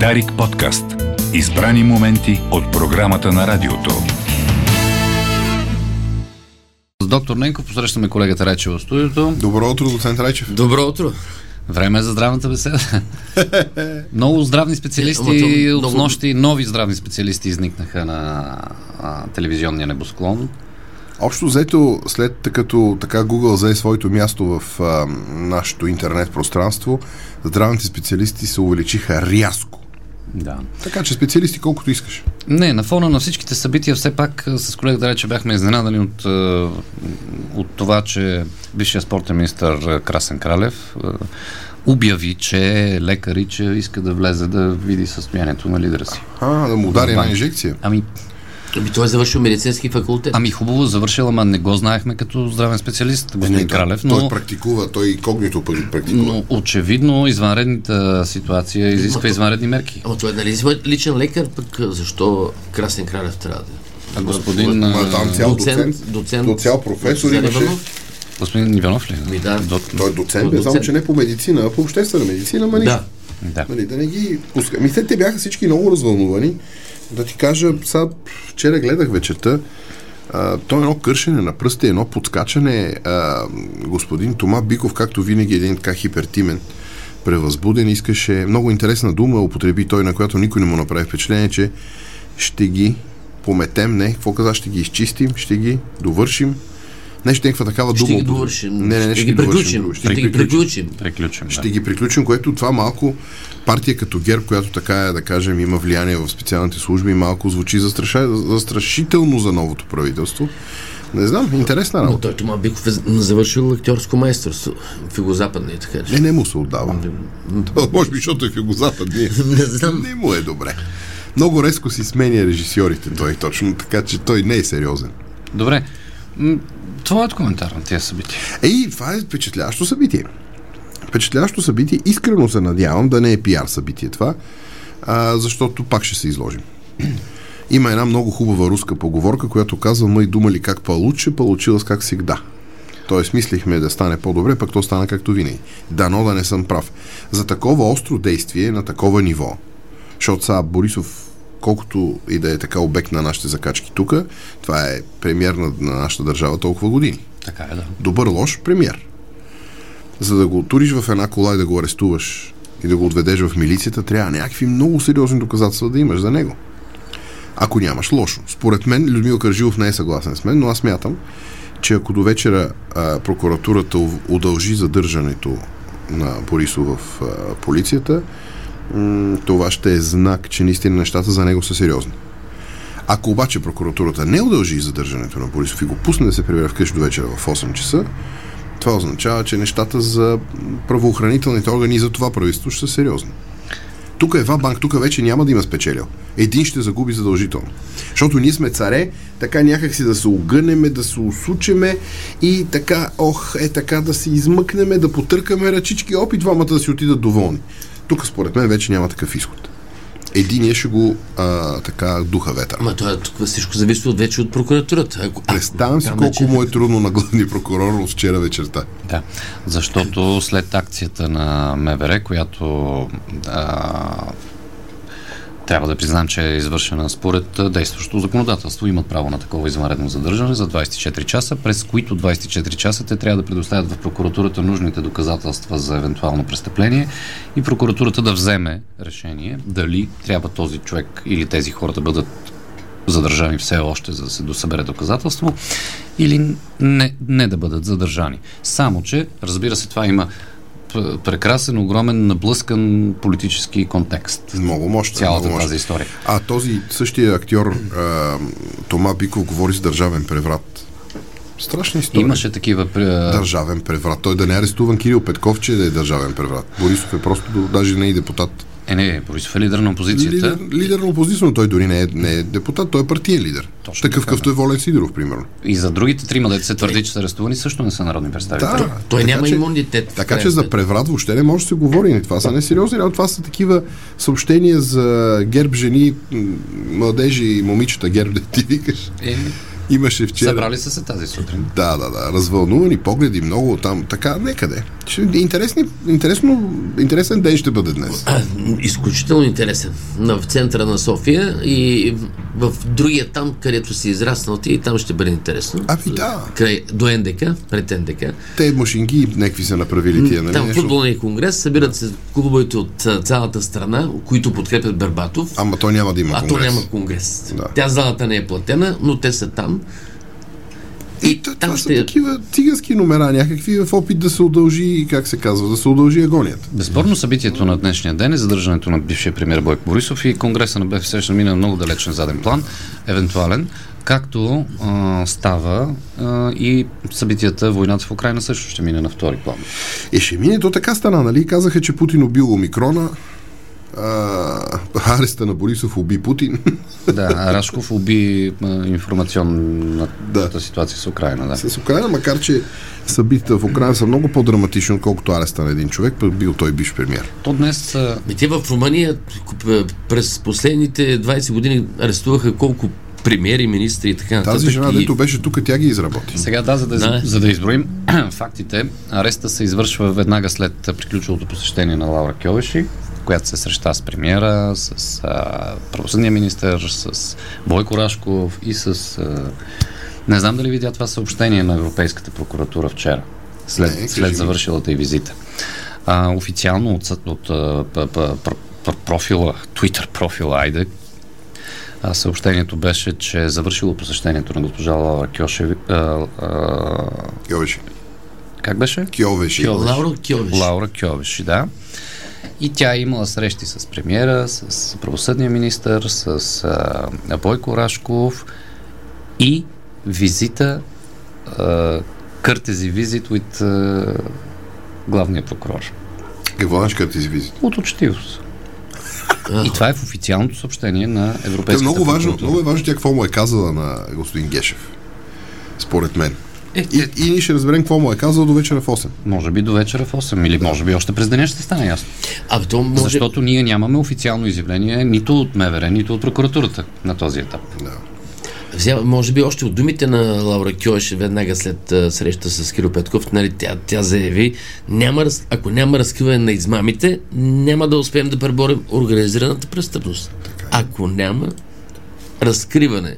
Дарик подкаст. Избрани моменти от програмата на радиото. С доктор Ненков посрещаме колегата Райчева в студиото. Добро утро, доцент Райчев. Добро утро. Време е за здравната беседа. много здравни специалисти то от много- нощи, нови здравни специалисти изникнаха на а, телевизионния небосклон. Общо взето, след като така Google взе своето място в а, нашето интернет пространство, здравните специалисти се увеличиха рязко. Да. Така че специалисти колкото искаш. Не, на фона на всичките събития, все пак с колегата Рече бяхме изненадани от, от това, че бившия спортен министр Красен Кралев обяви, че лекари, че иска да влезе да види състоянието на лидера си. А, да му удари една Банк. инжекция. Ами, Ами той е завършил медицински факултет. ами хубаво завършил, ама не го знаехме като здравен специалист, господин Не, Кралев, той, но... той практикува, той когнито пък практикува. Но очевидно извънредната ситуация изисква извънредни мерки. Ама той нали си личен лекар, пък защо Красен Кралев трябва да е? А господин, Ма там цял доцент- доцент, доцент- доцент, цял професор доцент имаше. Иванов? господин Иванов ли? Ми да. До- Той е доцент, е само доцент. че не по медицина, а по обществена медицина, ма. Да. да. Нали, да не ги пуска. Ми те, те бяха всички много развълнувани. Да ти кажа, сега вчера гледах вечерта, то е едно кършене на пръсти, едно подскачане. А, господин Тома Биков, както винаги, е един така хипертимен, превъзбуден, искаше много интересна дума, употреби той, на която никой не му направи впечатление, че ще ги пометем, не, какво каза, ще ги изчистим, ще ги довършим. Нещо някаква такава Ще дума. ги употреби. довършим. Не, не, не, ще ги приключим. Ще ги приключим. Приключим. Ще ги приключим, което това малко партия като ГЕРБ, която така е, да кажем, има влияние в специалните служби, малко звучи застраша, застрашително за новото правителство. Не знам, интересна Но работа. той Тома Биков е завършил актьорско майсторство в Югозападния, така че. Не, не му се отдава. То, може би, защото е в югозападния. Не знам. Не му е добре. Много резко си сменя режисьорите той точно, така че той не е сериозен. Добре. Твоят коментар на тези събития. Ей, това е впечатляващо събитие. Впечатляващо събитие. Искрено се надявам да не е пиар събитие това, а, защото пак ще се изложим. Има една много хубава руска поговорка, която казва мъй думали как получи, получила с как всегда. Тоест, мислихме да стане по-добре, пък то стана както винаги. Дано да не съм прав. За такова остро действие на такова ниво, защото сега Борисов, колкото и да е така обект на нашите закачки тук, това е премьер на, на нашата държава толкова години Така е, да. добър лош премьер. За да го туриш в една кола и да го арестуваш и да го отведеш в милицията, трябва някакви много сериозни доказателства да имаш за него. Ако нямаш лошо. Според мен Людмил Каржилов не е съгласен с мен, но аз мятам, че ако до вечера а, прокуратурата удължи задържането на Борисов в а, полицията, това ще е знак, че наистина нещата за него са сериозни. Ако обаче прокуратурата не удължи задържането на Борисов и го пусне да се прибере вкъщи до вечера в 8 часа, това означава, че нещата за правоохранителните органи и за това правителство ще са сериозни. Тук е Вабанк, тук вече няма да има спечелил. Един ще загуби задължително. Защото ние сме царе, така някак си да се огънеме, да се усучеме и така, ох, е така да се измъкнеме, да потъркаме ръчички, опит двамата да си отидат доволни. Тук според мен вече няма такъв изход. Единия ще го а, така духа ветър. Ама това тук всичко зависи от вече от прокуратурата. Ако, Представям си колко вече- му е трудно на главния прокурор от вчера вечерта. Да, защото след акцията на МВР, която а, трябва да признаем, че е извършена според действащото законодателство, имат право на такова извънредно задържане за 24 часа, през които 24 часа те трябва да предоставят в прокуратурата нужните доказателства за евентуално престъпление и прокуратурата да вземе решение дали трябва този човек или тези хора да бъдат задържани все още, за да се досъбере доказателство, или не, не да бъдат задържани. Само, че, разбира се, това има прекрасен, огромен, наблъскан политически контекст. Много мощно. Цялата много мощно. тази история. А този същия актьор а, Тома Биков говори с държавен преврат. Страшна история. Имаше такива... Държавен преврат. Той да не е арестуван Кирил Петков, че да е държавен преврат. Борисов е просто даже не е и депутат. Е, не, Борисов е лидер на опозицията. Лидер, лидер на опозиция, но той дори не е, не е депутат, той е партиен лидер. Точно Такъв какъвто е Волен Сидоров, примерно. И за другите трима, дете се твърди, че са арестувани, също не са народни представители. Да, Той така няма че- имунитет. Така че за преврат въобще не може да се говори. Това са несериозни работи. Това са такива съобщения за герб жени, младежи и момичета герб, да ти викаш. Е, Имаше вчера... Събрали са се тази сутрин. Да, да, да. Развълнувани погледи, много там, така, некъде. Ще, интересни, интересно, интересен ден ще бъде днес. А, изключително интересен. На, в центъра на София и в другия там, където си израснал ти, и там ще бъде интересно. Ами да. Край, до НДК, пред НДК. Те машинги някакви са направили тия, нали? Там нещо? футболния конгрес, събират се клубовете от а, цялата страна, които подкрепят Бербатов. Ама той няма да има а конгрес. то няма конгрес. Да. Тя залата не е платена, но те са там. И т- това са такива цигански номера, някакви в опит да се удължи, как се казва, да се удължи агонията. Безспорно събитието на днешния ден е задържането на бившия премьер Бойко Борисов и Конгреса на БФС ще мина много далеч на заден план, евентуален, както а, става а, и събитията, войната в Украина също ще мине на втори план. Е, ще мине, то така стана, нали? Казаха, че Путин убил омикрона, а, ареста на Борисов уби Путин. Да, Рашков уби информационната Да. ситуация с Украина. Да. С Украина, макар че събитията в Украина са много по-драматични, отколкото ареста на един човек, пък бил той биш премьер. То днес И те в Румъния през последните 20 години арестуваха колко премиери, министри и така нататък. Тази жена, и... дето беше тук, тя ги изработи. Сега да, за да, Да. за да изброим фактите, ареста се извършва веднага след приключилото посещение на Лаура Кьовеши, която се среща с премиера, с а, правосъдния министр, с Бойко Рашков и с... А, не знам дали видя това съобщение на Европейската прокуратура вчера, след, Не, след завършилата и визита. А, официално от, от пр- профила, Twitter профила, айде, а, съобщението беше, че е завършило посещението на госпожа Лаура Кьошеви. А, а, Кьовеши. как беше? Кьовеши. Лаура Кьовеш. Лаура Кьовеши, да. И тя е имала срещи с премиера, с правосъдния министр, с а, Бойко Рашков и визита, а, къртези визит от а, главния прокурор. Какво значи като извизи? От учтивост. И това е в официалното съобщение на Европейската е много важно, много е важно тя какво му е казала на господин Гешев. Според мен. Е, И, и ние ще разберем какво му е казал до вечера в 8. Може би до вечера в 8 или може би още през деня ще стане ясно. А то може... Защото ние нямаме официално изявление нито от МВР, нито от прокуратурата на този етап. Да. Взема, може би още от думите на Лаура Кьош веднага след а, среща с Киро Петков, нали, тя, тя заяви, няма, ако няма разкриване на измамите, няма да успеем да преборим организираната престъпност. Ако няма разкриване.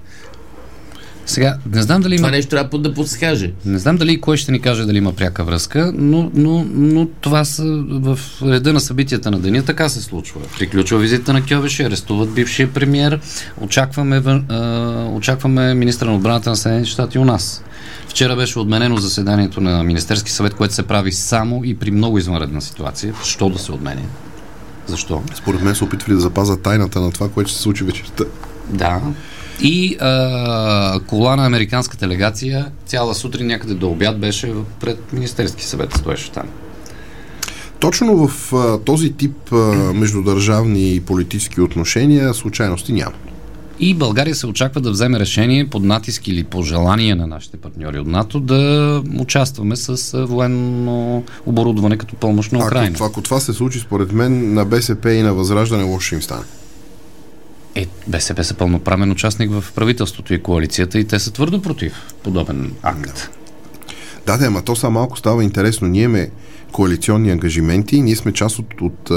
Сега, не знам дали Това има, нещо трябва да подскаже. не знам дали кой ще ни каже дали има пряка връзка, но, но, но това са в реда на събитията на деня така се случва. Приключва визита на Кьовеши, арестуват бившия премьер, очакваме, а, очакваме министра на отбраната на Съединените щати у нас. Вчера беше отменено заседанието на Министерски съвет, което се прави само и при много извънредна ситуация. Защо да се отменя? Защо? Според мен се опитвали да запазят тайната на това, което ще се случи вечерта. Да. И а, кола на американска делегация цяла сутрин някъде до обяд беше пред Министерски съвет, стоеше там. Точно в а, този тип а, междудържавни и политически отношения случайности няма. И България се очаква да вземе решение под натиск или по желание на нашите партньори от НАТО да участваме с военно оборудване като помощ на Ако Украина. това, ако това се случи, според мен, на БСП и на Възраждане лошо ще им стане. Е, БСП са пълноправен участник в правителството и коалицията и те са твърдо против подобен акт. Да, да, ама то са малко става интересно. Ние имаме коалиционни ангажименти, ние сме част от, от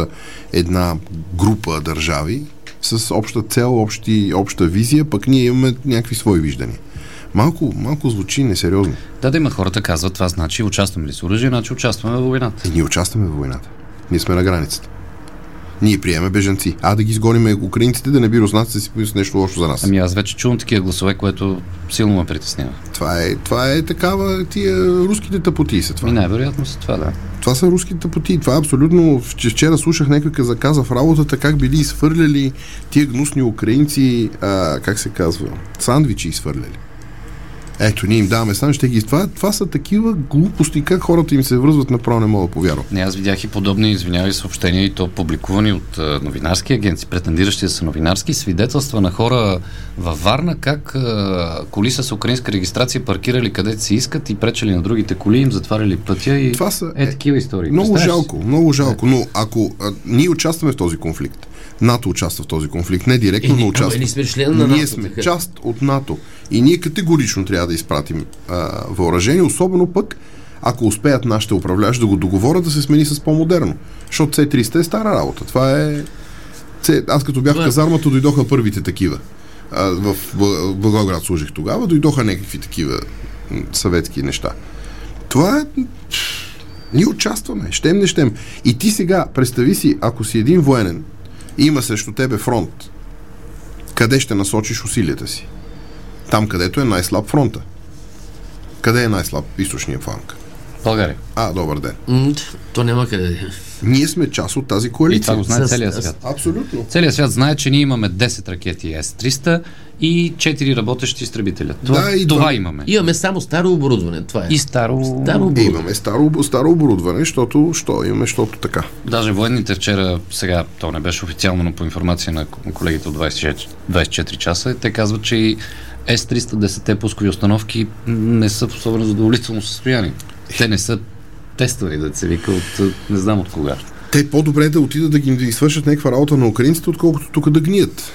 една група държави с обща цел, общи, обща визия, пък ние имаме някакви свои виждания. Малко, малко звучи несериозно. Да, да има хората казват, това значи участваме ли с оръжие, значи участваме в войната. И ние участваме в войната. Ние сме на границата. Ние приемаме бежанци. А да ги изгоним украинците, да не би руснаците си помислят нещо лошо за нас. Ами аз вече чувам такива гласове, което силно ме притеснява. Това е, това е такава, тия руските тъпоти са това. Най-вероятно са това, да. Това са руските тъпоти. Това е абсолютно... вч- Вчера слушах някой заказа в работата, как били изхвърляли тия гнусни украинци, а, как се казва, сандвичи изхвърляли. Ето, ние им даваме сандвич, ще ги... Това, това са такива глупости, как хората им се връзват, направо не мога да повярвам. Не, аз видях и подобни, извинявай, съобщения и то публикувани от а, новинарски агенции, претендиращи да са новинарски, свидетелства на хора във Варна, как а, коли с украинска регистрация паркирали където си искат и пречели на другите коли, им затваряли пътя и Това са- е, такива истории. Много Представяш си? жалко, много жалко, но ако а, ние участваме в този конфликт, НАТО участва в този конфликт. Не директно, Е, но ама участва. ние сме член на Ние НАТО, сме така. част от НАТО. И ние категорично трябва да изпратим а, въоръжение, особено пък ако успеят нашите управляващи да го договорят да се смени с по-модерно. Защото C-300 е стара работа. Това е... Аз като бях в е- казармата, дойдоха първите такива. А, в Б- Благоевград служих тогава, дойдоха някакви такива съветски неща. Това е... Ние участваме, щем не щем. И ти сега, представи си, ако си един военен има срещу тебе фронт, къде ще насочиш усилията си? Там, където е най-слаб фронта. Къде е най-слаб източния фланг? България. А, добър ден. М, То няма къде. Ние сме част от тази И това коалиция. го знае С- целият с- свят. Абсолютно. Целият свят знае, че ние имаме 10 ракети С-300 и 4 работещи изтребителя. Това, Да, и това това- имаме. Имаме само старо оборудване. Това е. И старо... Старо И оборудване. имаме старо, старо оборудване, защото, що имаме, защото така. Даже военните вчера, сега то не беше официално, но по информация на колегите от 24, 24 часа, те казват, че и С-310 пускови установки не са в особено задоволително състояние. Те не са тествани, да се вика от не знам от кога. Те по-добре да отидат да ги да свършат някаква работа на украинците, отколкото тук да гният.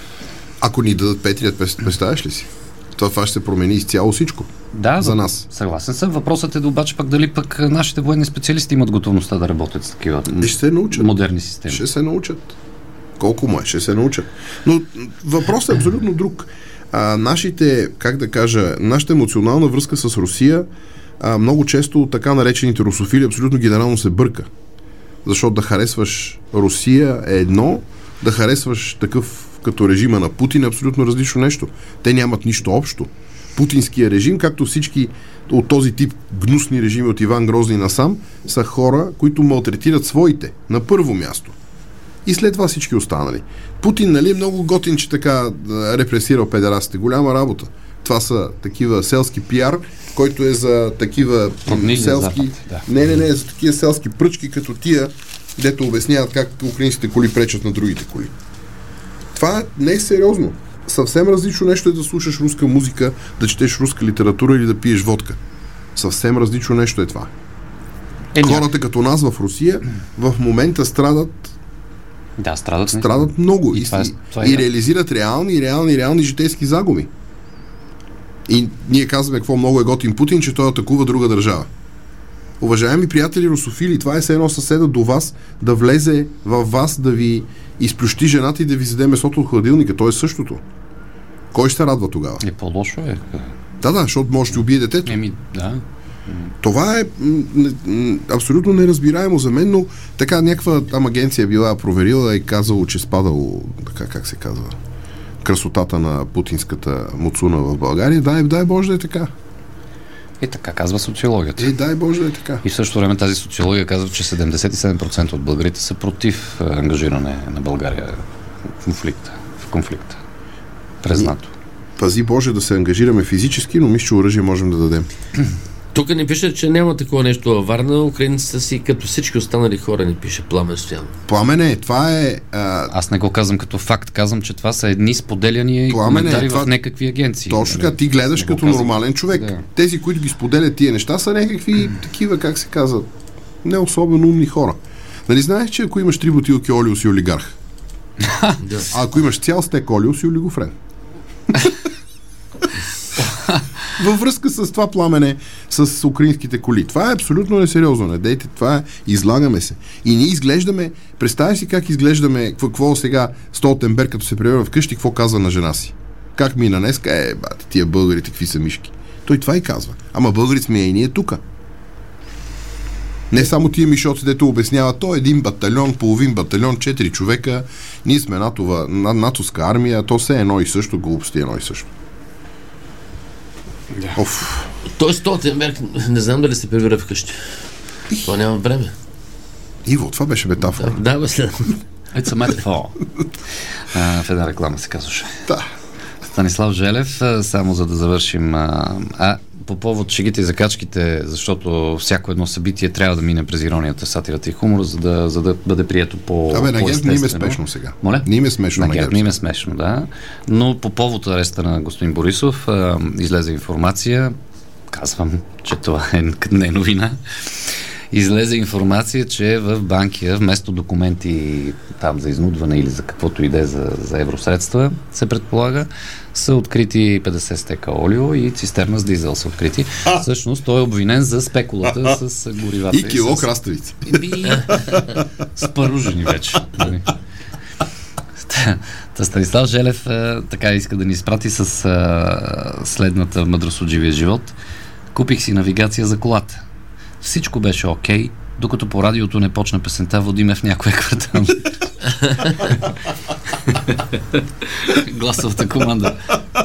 Ако ни дадат Петрият, прес- представяш ли си? Това, ще се промени изцяло всичко. Да, За нас. Съгласен съм. Въпросът е да обаче пък дали пък нашите военни специалисти имат готовността да работят с такива Ще се научат. модерни системи. Ще се научат. Колко му е, ще се научат. Но въпросът е абсолютно друг. А, нашите, как да кажа, нашата емоционална връзка с Русия а, много често така наречените русофили абсолютно генерално се бърка. Защото да харесваш Русия е едно, да харесваш такъв като режима на Путин е абсолютно различно нещо. Те нямат нищо общо. Путинския режим, както всички от този тип гнусни режими от Иван Грозни насам, са хора, които малтретират своите на първо място. И след това всички останали. Путин, нали, е много готин, че така репресирал педерастите. Голяма работа. Това са такива селски пиар, който е за такива м, Роднини селски... Запад, да. Не, не, не, за такива селски пръчки, като тия, дето обясняват как украинските коли пречат на другите коли. Това не е сериозно. Съвсем различно нещо е да слушаш руска музика, да четеш руска литература или да пиеш водка. Съвсем различно нещо е това. Е, Хората като нас в Русия в момента страдат Да, страдат. не? страдат много и, И това е- и, това е и ясно. реализират реални, реални, реални житейски загуби. И ние казваме какво много е готин Путин, че той атакува друга държава. Уважаеми приятели русофили, това е все едно съседа до вас да влезе във вас, да ви изплющи жената и да ви заде месото от хладилника. То е същото. Кой ще радва тогава? Е, по-лошо е. Да, да, защото може да убие детето. Еми, да. Това е м, м, абсолютно неразбираемо за мен, но така някаква там агенция била проверила и казало, че спадало, така как се казва, красотата на путинската муцуна в България. Дай, дай Боже да е така. И така казва социологията. Е, дай Боже да е така. И в същото време тази социология казва, че 77% от българите са против а, ангажиране на България в конфликта. В конфликта. През Ами- НАТО. Пази Боже да се ангажираме физически, но мисля, че оръжие можем да дадем. Тук ни пише, че няма такова нещо във Варна. Украинците си, като всички останали хора, ни пише Пламен Стоян. Пламене, това е... А, Аз не го казвам като факт, казвам, че това са едни споделяния и Пламене, коментари това- в някакви агенции. точно така, ти гледаш Не като казвам. нормален човек. Да. Тези, които ги споделят тия неща, са някакви такива, как се казва, не особено умни хора. Нали знаеш, че ако имаш три бутилки олио си олигарх? Да. А ако имаш цял стек олио, си олигофрен. Във връзка с това пламене с украинските коли. Това е абсолютно несериозно. Не дейте, това е, излагаме се. И ние изглеждаме, представяш си как изглеждаме, какво, сега Столтенберг, като се превърва вкъщи, какво казва на жена си. Как мина днеска? Е, бате, тия българите, какви са мишки. Той това и казва. Ама българи сме и ние тука. Не само тия мишоци, дето обясняват, то е един батальон, половин батальон, четири човека, ние сме натова, на, натовска армия, то все едно и също, глупости едно и също. Да. Оф. Той Столтенберг, не знам дали се прибира вкъщи. То няма време. Иво, това беше метафора. Да, да бе, след. It's a metaphor. А, в една реклама се казваше. Да. Станислав Желев, само за да завършим. А, а по повод шегите и закачките, защото всяко едно събитие трябва да мине през иронията, сатирата и хумора, за да, за да бъде прието по Абе, на ГЕРБ не им е смешно сега. Моля? Не им е смешно На ГЕРБ не им е смешно, да. Но по повод ареста на господин Борисов излезе информация, казвам, че това е, не е новина, излезе информация, че в Банкия вместо документи там за изнудване или за каквото иде за, за евросредства, се предполага, са открити 50 стека олио и цистерна с дизел са открити. А! Всъщност той е обвинен за спекулата с горивата. И кило с... краставици. И... с паружени вече. Нали? Та Станислав Желев а, така иска да ни изпрати с а, следната мъдрост от живия живот. Купих си навигация за колата. Всичко беше окей, докато по радиото не почна песента Водиме в някоя квартал. Гласовата команда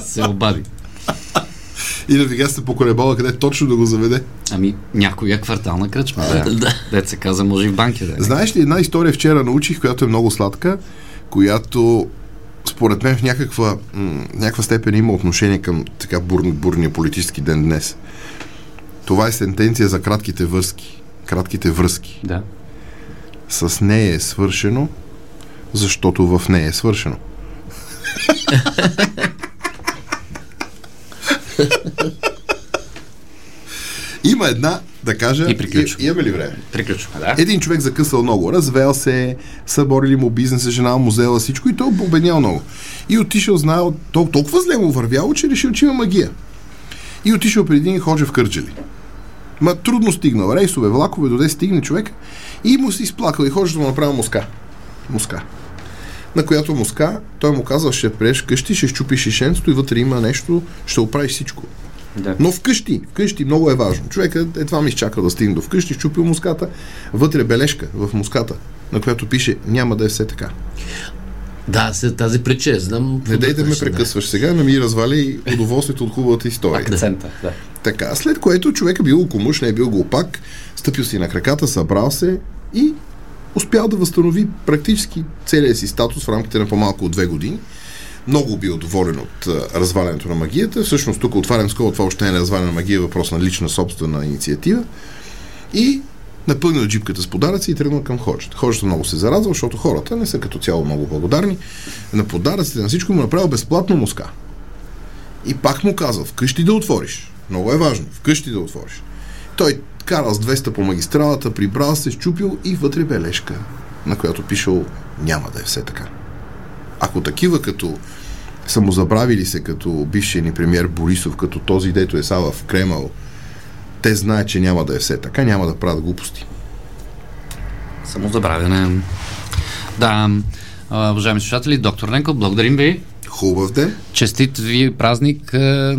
се обади. И навигацията поколебала къде точно да го заведе. Ами, някоя квартална кръчма, да. Дет се каза, може и в банки да. Знаеш ли, една история вчера научих, която е много сладка, която според мен в някаква, м- някаква степен има отношение към така бур, бурния политически ден днес. Това е сентенция за кратките връзки. Кратките връзки. Да. С нея е свършено, защото в нея е свършено. Има една, да кажа, И приключваме. и- имаме ли време? Приключваме, да. Един човек закъсал много, развел се, съборили му бизнеса, жена му взела всичко и той обеднял много. И отишъл, знаел, тол- толкова зле му вървяло, че решил, че има магия. И отишъл при един ходжа в Кърджали. Ма трудно стигнал. Рейсове, влакове, доде стигне човек и му се изплакал и ходжа да му направил муска. Муска. На която муска, той му казал, ще приеш къщи, ще щупиш шишенцето и вътре има нещо, ще оправиш всичко. Да. Но вкъщи, вкъщи много е важно. Човекът едва ми изчакал да стигне до вкъщи, щупил муската, вътре бележка в муската, на която пише няма да е все така. Да, след тази притча, знам. Не дей да ме прекъсваш сега, не ми развали удоволствието от хубавата история. Акцента, да. Така, след което човек е бил комуш, не е бил глупак, стъпил си на краката, събрал се и успял да възстанови практически целия си статус в рамките на по-малко от две години. Много бил доволен от а, развалянето на магията. Всъщност тук отварям скоро, това още не е разваляне на магия, е въпрос на лична собствена инициатива. И напълнил джипката с подаръци и тръгнал към ходжата. Ходжата много се зарадва, защото хората не са като цяло много благодарни. На подаръците на всичко му направил безплатно муска. И пак му казал, вкъщи да отвориш. Много е важно, вкъщи да отвориш. Той карал с 200 по магистралата, прибрал се, щупил и вътре бележка, на която пишел няма да е все така. Ако такива като са му забравили се като бившия ни премьер Борисов, като този, дето е сава в Кремъл, те знаят, че няма да е все така, няма да правят глупости. Самозабравяне. Да, а, уважаеми слушатели, доктор Ленко, благодарим ви. Хубав ден. Честит ви празник, а,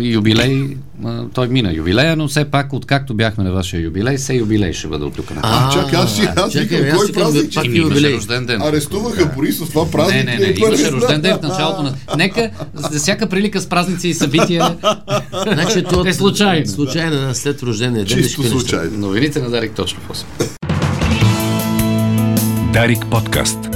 юбилей. А, той мина юбилея, но все пак, откакто бяхме на вашия юбилей, се юбилей ще бъде от тук на. А, чакай, аз ще- аз чакай, кой празник, пак имаше юбилей. рожден ден. Арестуваха Борисов, това празник Не, не, е? не, имаше рожден ден в началото на... Нека за всяка прилика с празници и събития Значи, то е случайно. Случайно, след рождения ден. Чисто случайно. Новините на Дарик точно 8. Дарик подкаст.